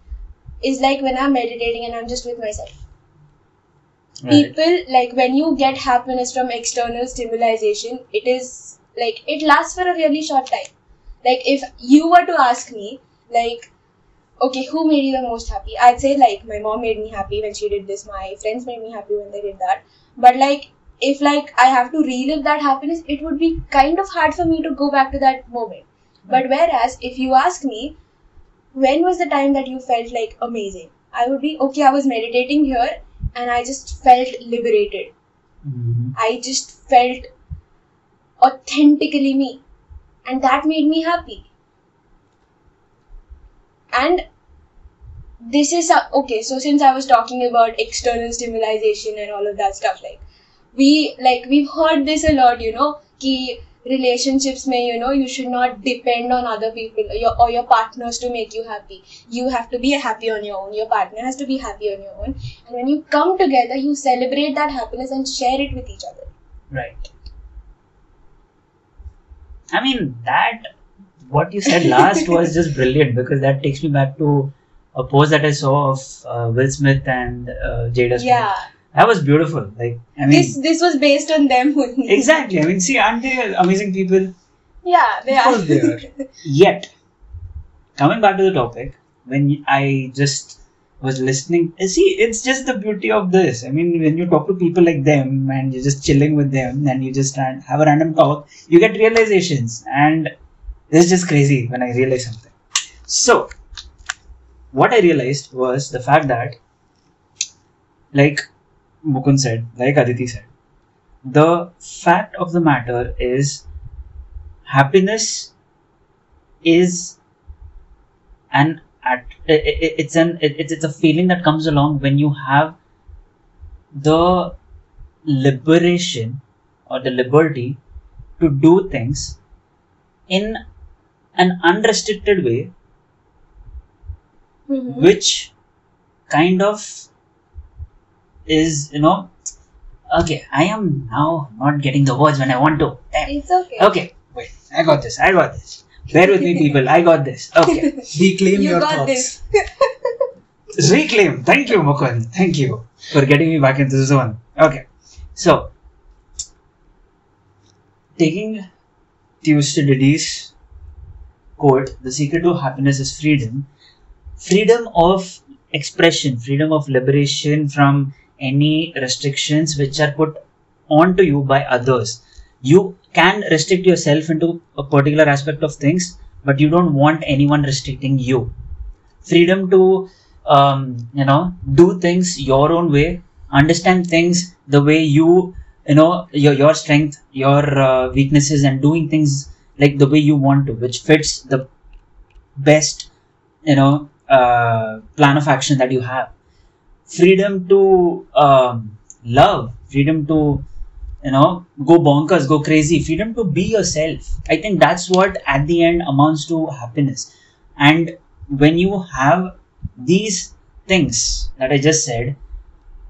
is like when I'm meditating and I'm just with myself. Right. People like when you get happiness from external stimulation, it is like it lasts for a really short time. Like if you were to ask me, like, okay, who made you the most happy? I'd say like my mom made me happy when she did this, my friends made me happy when they did that. But like if like I have to relive that happiness, it would be kind of hard for me to go back to that moment. But whereas if you ask me, when was the time that you felt like amazing? I would be okay, I was meditating here and I just felt liberated. Mhm. I just felt authentically me. And that made me happy. And this is okay, so since I was talking about external stimulation and all of that stuff, like we like we've heard this a lot, you know, ki relationships may, you know, you should not depend on other people or your, or your partners to make you happy. You have to be happy on your own. Your partner has to be happy on your own. And when you come together, you celebrate that happiness and share it with each other. Right. I mean, that, what you said last was just brilliant because that takes me back to a post that I saw of uh, Will Smith and uh, Jada Smith. Yeah. That was beautiful. Like, I mean, this this was based on them only. exactly. I mean, see, aren't they amazing people? Yeah, they Of are. course they are. Yet, coming back to the topic, when I just was listening, see, it's just the beauty of this. I mean, when you talk to people like them and you're just chilling with them and you just have a random talk, you get realizations. And it's just crazy when I realize something. So, what I realized was the fact that, like Mukund said, like Aditi said, the fact of the matter is happiness is an at it's an it's it's a feeling that comes along when you have the liberation or the liberty to do things in an unrestricted way Mhm. which kind of is you know okay i am now not getting the words when i want to Damn. It's okay. okay wait i got this i got this bear with me people i got this okay Reclaim you your got thoughts. this. reclaim thank you mukund thank you for getting me back into the zone okay so taking Thucydides' quote, "The secret to happiness is freedom." Freedom of expression, freedom of liberation from any restrictions which are put onto you by others. You can restrict yourself into a particular aspect of things, but you don't want anyone restricting you. Freedom to, um, you know, do things your own way, understand things the way you, you know, your your strength, your uh, weaknesses, and doing things like the way you want to, which fits the best, you know, uh, plan of action that you have freedom to um, love, freedom to you know go bonkers, go crazy, freedom to be yourself. I think that's what at the end amounts to happiness. And when you have these things that I just said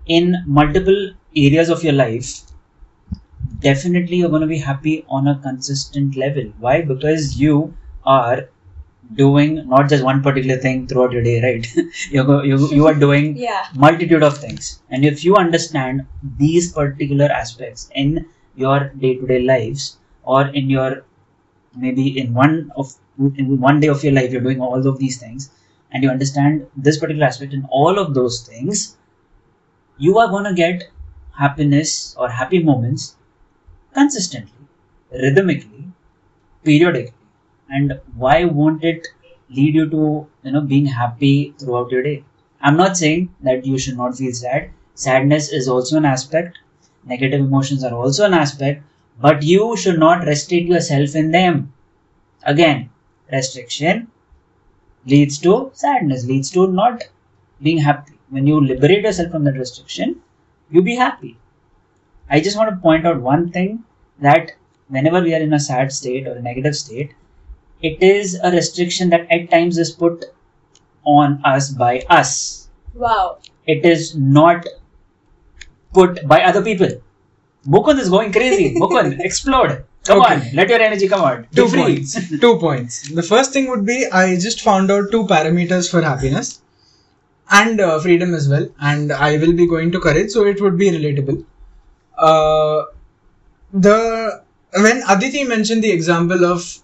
in multiple areas of your life, definitely you're going to be happy on a consistent level. Why? Because you are doing not just one particular thing throughout your day right? You go, you you are doing Yeah. multitude of things. And if you understand these particular aspects in your day-to-day lives or in your maybe in one of in one day of your life you're doing all of these things and you understand this particular aspect in all of those things you are going to get happiness or happy moments consistently rhythmically periodically and why won't it lead you to you know being happy throughout your day? I'm not saying that you should not feel sad. Sadness is also an aspect. Negative emotions are also an aspect. But you should not restrict yourself in them. Again restriction leads to sadness leads to not being happy. When you liberate yourself from that restriction you be happy. I just want to point out one thing that whenever we are in a sad state or a negative state it is a restriction that at times is put on us by us. Wow. It is not put by other people. Mukund is going crazy. Mukund, explode. Come Okay. on, let your energy come out. Be Two free. points. Two points. The first thing would be I just found out two parameters for happiness and uh, freedom as well, and I will be going to courage, so it would be relatable. Uh, the when Aditi mentioned the example of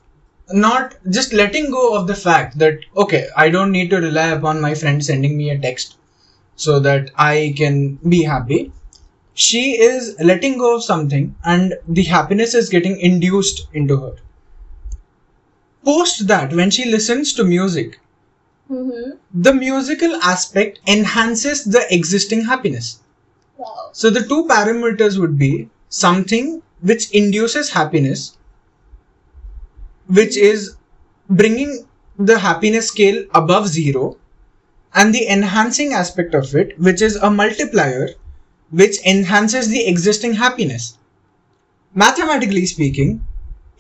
not just letting go of the fact that okay, I don't need to rely upon my friend sending me a text so that I can be happy. She is letting go of something, and the happiness is getting induced into her post that when she listens to music Mm-hmm. the musical aspect enhances the existing happiness Wow. so the two parameters would be something which induces happiness which is bringing the happiness scale above zero and the enhancing aspect of it which is a multiplier which enhances the existing happiness mathematically speaking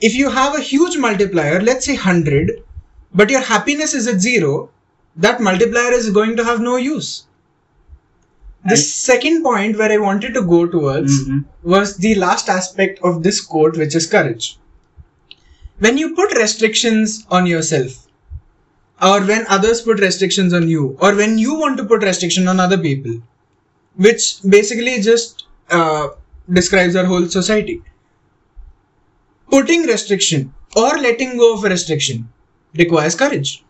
if you have a huge multiplier let's say 100 but your happiness is at zero that multiplier is going to have no use the second point where I wanted to go towards Mhm. was the last aspect of this quote, which is courage. When you put restrictions on yourself, or when others put restrictions on you, or when you want to put restriction on other people, which basically just uh, describes our whole society. Putting restriction or letting go of a restriction requires courage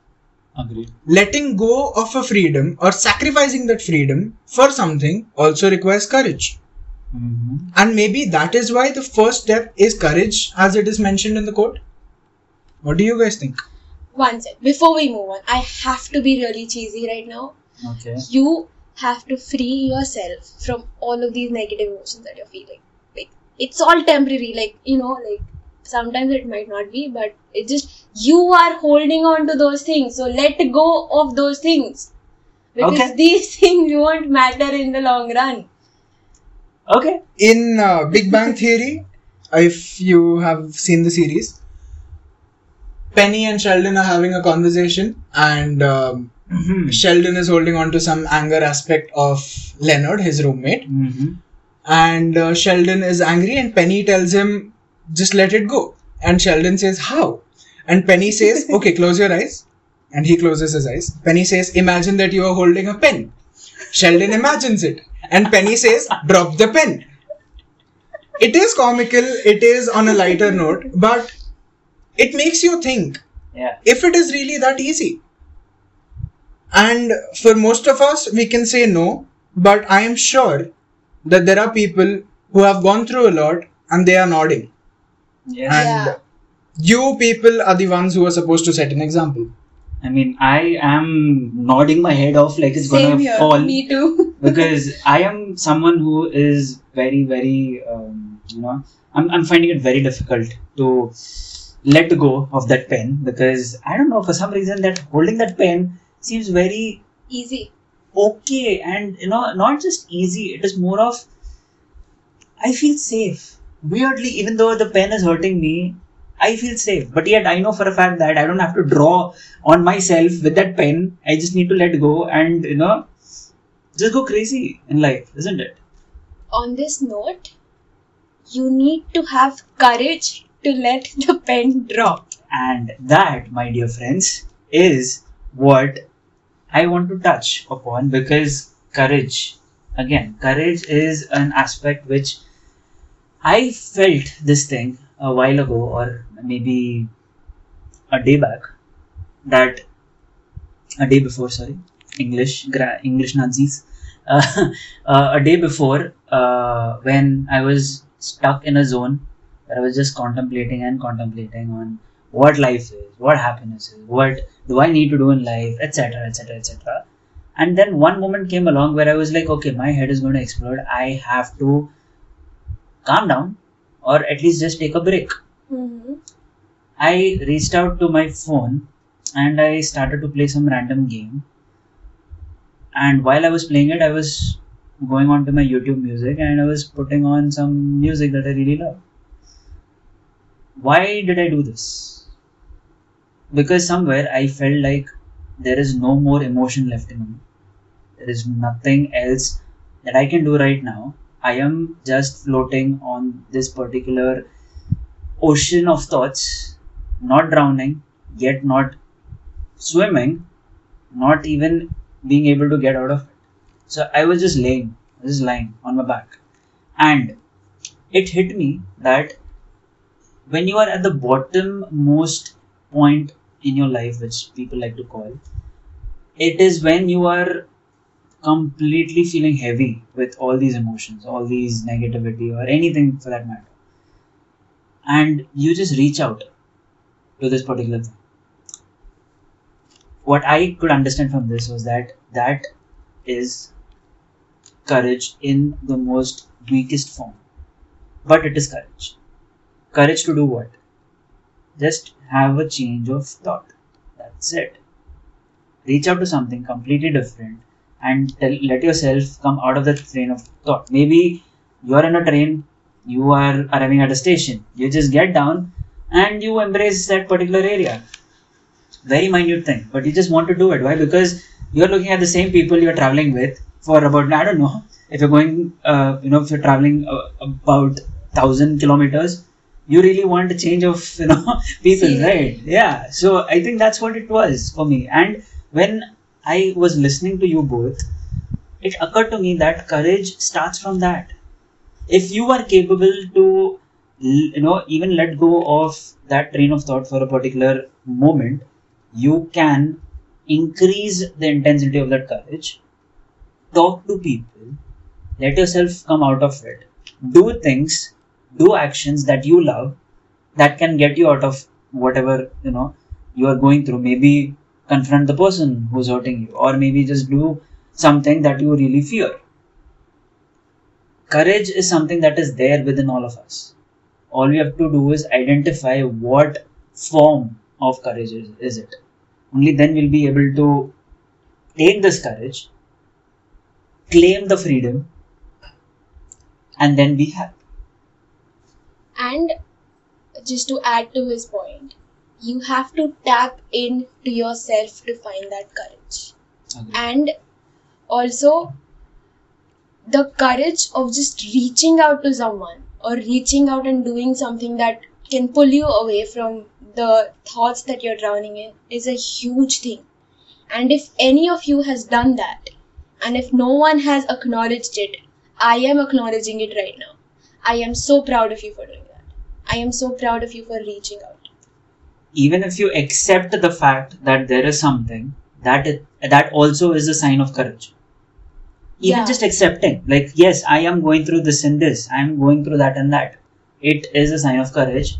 Agreed. letting go of a freedom or sacrificing that freedom for something also requires courage. hmm And maybe that is why the first step is courage, as it is mentioned in the quote. What do you guys think? One sec. Before we move on, I have to be really cheesy right now. Okay. You have to free yourself from all of these negative emotions that you're feeling. Like it's all temporary. Like you know, like sometimes it might not be, but it just you are holding on to those things. So let go of those things because Okay. these things won't matter in the long run. Okay. In uh, Big Bang Theory, if you have seen the series, Penny and Sheldon are having a conversation, and um, hmm Sheldon is holding on to some anger aspect of Leonard, his roommate. hmm and uh, Sheldon is angry and Penny tells him just let it go. And Sheldon says how? And Penny says okay close your eyes. And he closes his eyes. Penny says imagine that you are holding a pen. Sheldon imagines it. And Penny says drop the pen. It is comical, it is on a lighter note, but it makes you think Yeah. if it is really that easy. And for most of us, we can say no, but I am sure that there are people who have gone through a lot and they are nodding. Yes. And Yeah. you people are the ones who are supposed to set an example. I mean, I am nodding my head off like it's Same gonna here. fall Me too. because I am someone who is very, very, um, you know, I'm, I'm finding it very difficult to let go of that pen because I don't know for some reason that holding that pen seems very Easy. okay and you know not just easy it is more of i feel safe. Weirdly even though the pen is hurting me i feel safe. But yet i know for a fact that i don't have to draw on myself with that pen. I just need to let go and you know just go crazy in life isn't it? On this note, you need to have courage to let the pen drop. and that my dear friends is what i want to touch upon because courage again courage is an aspect which i felt this thing a while ago or maybe a day back that a day before sorry english gra- english nazis uh, uh, a day before uh, when i was stuck in a zone i was just contemplating and contemplating on what life is, what happiness is, what do I need to do in life, etc., etc., etc. And then one moment came along where I was like, okay, my head is going to explode. I have to calm down or at least just take a break. Mm-hmm. I reached out to my phone and I started to play some random game. And while I was playing it, I was going on to my YouTube music and I was putting on some music that I really love. Why did I do this? Because somewhere I felt like there is no more emotion left in me. There is nothing else that I can do right now. I am just floating on this particular ocean of thoughts, not drowning, yet not swimming, not even being able to get out of it. So I was just laying, just lying on my back. And it hit me that when you are at the bottommost point in your life, which people like to call, it is when you are completely feeling heavy with all these emotions, all these negativity, or anything for that matter. And you just reach out to this particular thing. What I could understand from this was that that is courage in the most weakest form. But it is courage. Courage to do what? Just have a change of thought. That's it. Reach out to something completely different and tell, let yourself come out of that train of thought. Maybe you are in a train, you are arriving at a station. You just get down and you embrace that particular area. Very minute thing, but you just want to do it. Why? Because you're looking at the same people you're traveling with for about I don't know if you're going, uh, you know, if you're traveling uh, about thousand kilometers, you really want a change of you know people, Scenery. right? Yeah. So I think that's what it was for me. And when I was listening to you both, it occurred to me that courage starts from that. If you are capable to, you know, even let go of that train of thought for a particular moment, you can increase the intensity of that courage. Talk to people, let yourself come out of it. Do things, do actions that you love that can get you out of whatever you know you are going through. Maybe confront the person who's hurting you, or maybe just do something that you really fear. Courage is something that is there within all of us. All we have to do is identify what form of courage is, is it. Only then we'll be able to take this courage, claim the freedom, and then be happy. And just to add to his point, you have to tap in to yourself to find that courage. Agree. And also, the courage of just reaching out to someone or reaching out and doing something that can pull you away from the thoughts that you're drowning in is a huge thing. And if any of you has done that, and if no one has acknowledged it, I am acknowledging it right now. I am so proud of you for doing. I am so proud of you for reaching out. even if you accept the fact that there is something that it, that also is a sign of courage even Yeah. just accepting like yes i am going through this and this i am going through that and that it is a sign of courage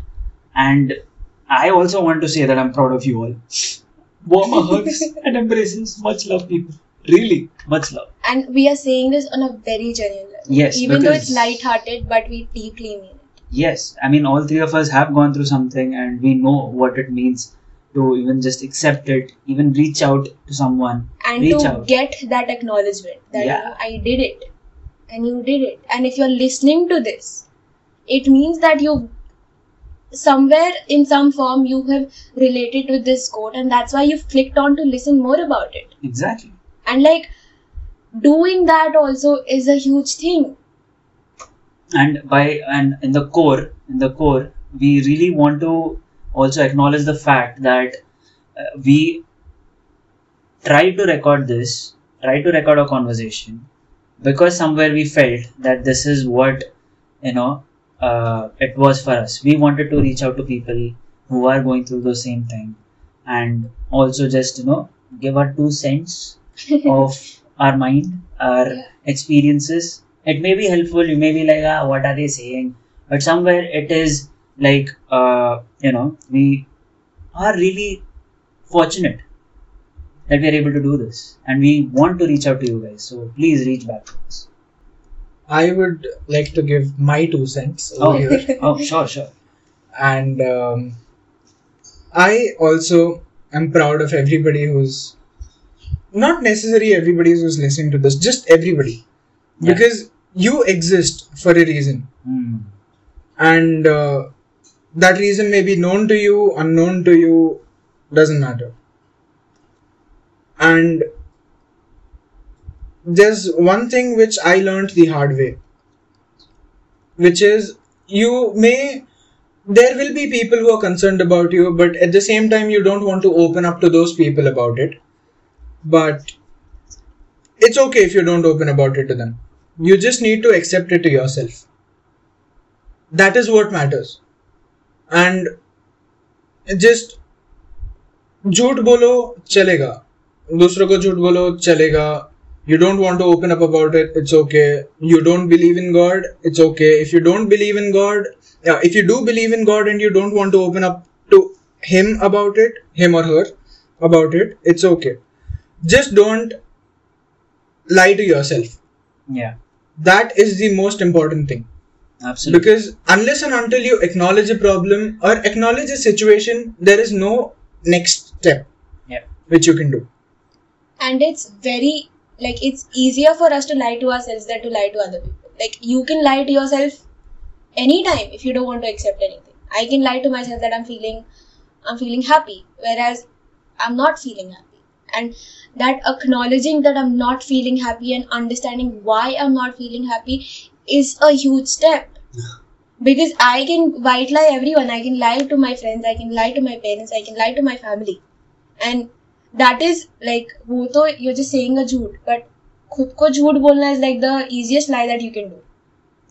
and i also want to say that i'm proud of you all warm hugs and embraces much love people really much love And we are saying this on a very genuine level. Yes, Even though it's light-hearted, but we deeply mean it. Yes i mean all three of us have gone through something and we know what it means to even just accept it even reach out to someone and Reach to out. get that acknowledgement that Yeah. I did it and you did it. And if you're listening to this, it means that you somewhere in some form you have related with this quote and that's why you've clicked on to listen more about it. exactly And like doing that also is a huge thing. And by and in the core in the core we really want to also acknowledge the fact that uh, we try to record this try to record a conversation because somewhere we felt that this is what you know uh, it was for us we wanted to reach out to people who are going through the same thing and also just you know give our two cents of our mind, our Yeah. experiences. It may be helpful. You may be like, ah, what are they saying? But somewhere it is like, uh, you know, we are really fortunate that we are able to do this, and we want to reach out to you guys. So please reach back to us. I would like to give my two cents Oh, here. oh, sure, sure. and um, I also am proud of everybody who's not necessarily everybody who's listening to this, just everybody, Yeah. because you exist for a reason, Hmm. and uh, that reason may be known to you, unknown to you, doesn't matter. And there's one thing which I learned the hard way, which is you may there will be people who are concerned about you, but at the same time, you don't want to open up to those people about it. But it's okay if you don't open about it to them. You just need to accept it to yourself. That is what matters. And just झूठ बोलो चलेगा दूसरों को झूठ बोलो चलेगा you don't want to open up about it it's okay you don't believe in god it's okay if you don't believe in god yeah, if you do believe in god and you don't want to open up to him about it him or her about it it's okay just don't lie to yourself Yeah, that is the most important thing. Absolutely. because unless and until you acknowledge a problem or acknowledge a situation there is no next step Yeah. which you can do. And it's very like it's easier for us to lie to ourselves than to lie to other people. Like you can lie to yourself anytime if you don't want to accept anything. I can lie to myself that i'm feeling i'm feeling happy whereas i'm not feeling happy and that acknowledging that i'm not feeling happy and understanding why i'm not feeling happy is a huge step because i can white lie everyone i can lie to my friends i can lie to my parents i can lie to my family and that is like वो तो you're just saying a झूठ but खुद को झूठ बोलना is like the easiest lie that you can do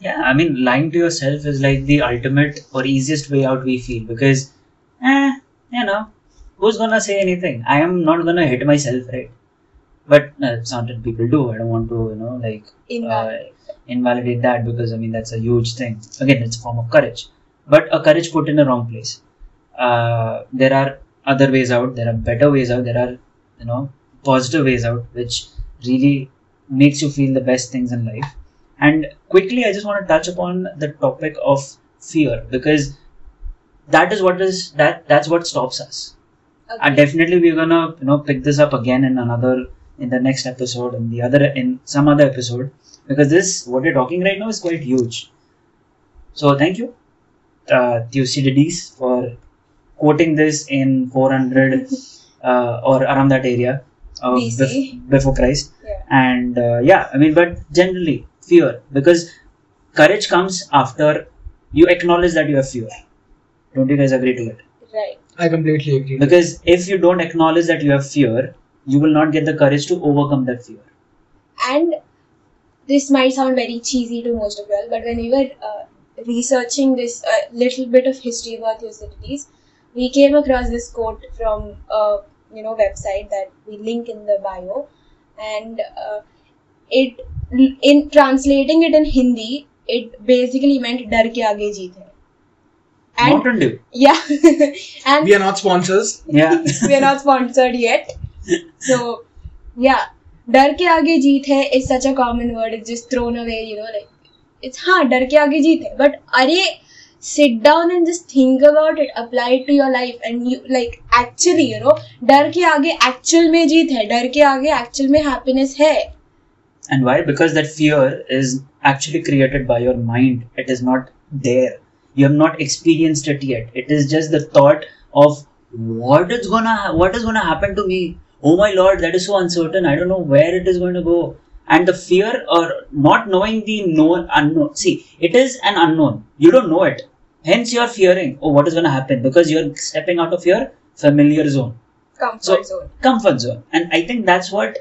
Yeah, I mean, lying to yourself is like the ultimate or easiest way out we feel because, eh, you know, who's gonna say anything? I am not gonna hit myself, right? But uh, certain people do. I don't want to, you know, like Invalidate. uh, invalidate that because I mean that's a huge thing. Again, it's a form of courage, but a courage put in the wrong place. Uh, there are other ways out. There are better ways out. There are, you know, positive ways out, which really makes you feel the best things in life. And quickly, I just want to touch upon the topic of fear because that is what is that that's what stops us. Okay. And definitely, we're gonna you know pick this up again in another in the next episode in the other in some other episode because this what we're talking right now is quite huge. So thank you, uh, Thucydides, for quoting this in 400 uh, or around that area uh, bef- before Christ. Yeah. And uh, yeah, I mean, but generally fear because courage comes after you acknowledge that you have fear. Don't you guys agree to it? right i completely agree Because if you don't acknowledge that you have fear, you will not get the courage to overcome that fear. and this might sound very cheesy to most of you all but when we were uh, researching this uh, little bit of history about Thucydides, we came across this quote from a you know website that we link in the bio, and uh, it in translating it in Hindi, it basically meant "डर के आगे जीत है." And Mountain Dew. yeah, and We are not sponsors. Yeah. we are not sponsored yet. So, yeah, डर के आगे जीत है is such a common word. It's just thrown away, you know, like it's हाँ डर के आगे जीत है. But अरे sit down and just think about it, apply it to your life, and you like actually, you know, डर के आगे actual में जीत है. डर के आगे actual में happiness है. And why? Because that fear is actually created by your mind. It is not there. you have not experienced it yet. It is just the thought of what is gonna what is gonna happen to me. Oh my lord, that is so uncertain. I don't know where it is going to go. And the fear or not knowing the known unknown. See, it is an unknown. You don't know it. Hence, you are fearing. Oh, what is gonna happen? Because you are stepping out of your familiar zone Comfort So- zone. comfort zone and i think that's what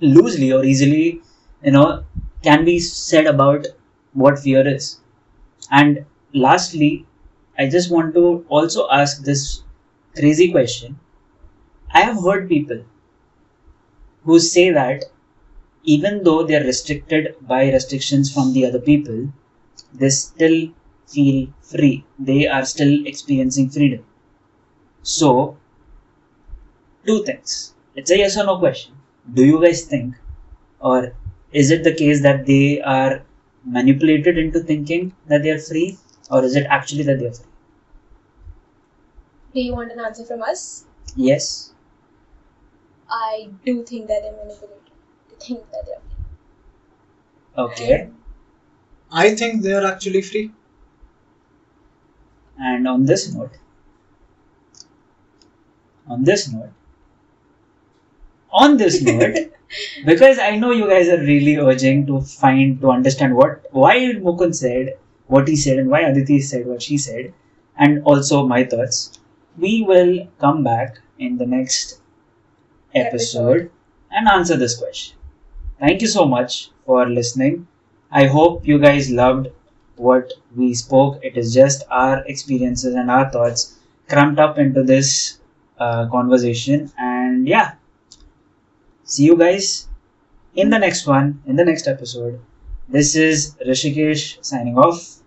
loosely or easily you know can be said about what fear is and lastly i just want to also ask this crazy question i have heard people who say that even though they are restricted by restrictions from the other people they still feel free they are still experiencing freedom so two things. It's a yes or no question. Do you guys think, or is it the case that they are manipulated into thinking that they are free, or is it actually that they are free? Do you want an answer from us? Yes. I do think that they're manipulated to think that they're Okay. I think they are actually free. And on this note, on this note, on this note, because I know you guys are really urging to find to understand what why Mukund said what he said and why Aditi said what she said, and also my thoughts. We will come back in the next episode and answer this question. Thank you so much for listening. I hope you guys loved what we spoke. It is just our experiences and our thoughts cramped up into this uh, conversation. And yeah, see you guys in the next one, in the next episode. This is Rishikesh signing off.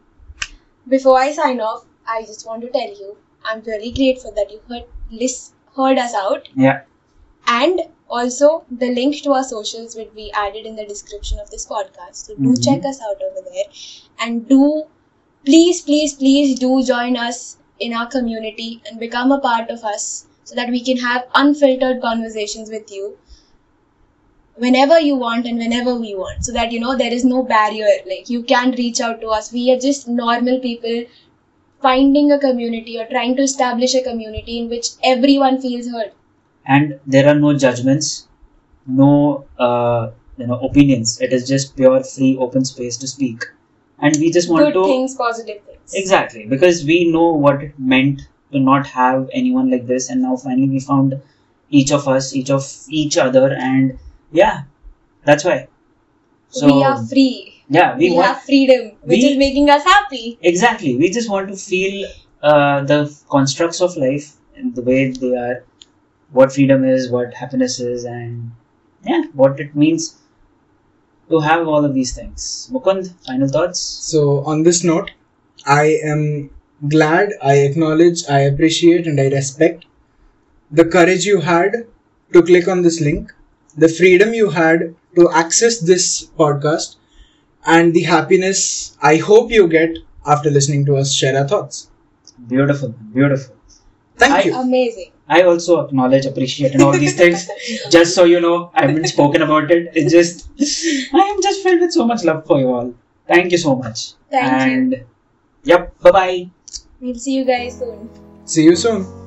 Before I sign off, I just want to tell you I'm very grateful that you heard lis- heard us out, Yeah, and also the link to our socials will be added in the description of this podcast. So do Mhm. check us out over there, and do please, please, please do join us in our community and become a part of us, so that we can have unfiltered conversations with you whenever you want and whenever we want so that you know there is no barrier. Like you can reach out to us. We are just normal people finding a community or trying to establish a community in which everyone feels heard. And there are no judgments, no uh, you know opinions. It is just pure free open space to speak, and we just want to, good to things positive things. Exactly, because we know what it meant to not have anyone like this, and now finally we found each of us, each of each other, and yeah, that's why. So we are free yeah, we, we, want have freedom which we- is making us happy exactly. We just want to feel uh, the constructs of life and the way they are, what freedom is, what happiness is, and yeah, what it means to have all of these things. Mukund, final thoughts. So, on this note, I am glad, I acknowledge, I appreciate, and I respect the courage you had to click on this link, the freedom you had to access this podcast, and the happiness I hope you get after listening to us share our thoughts. Beautiful, beautiful. Thank I- you. amazing I also acknowledge, appreciate, and all these things. just so you know, I haven't spoken about it. It's just, I am just filled with so much love for you all. Thank you so much. Thank you. and, yep, bye bye. we'll see you guys soon See you soon.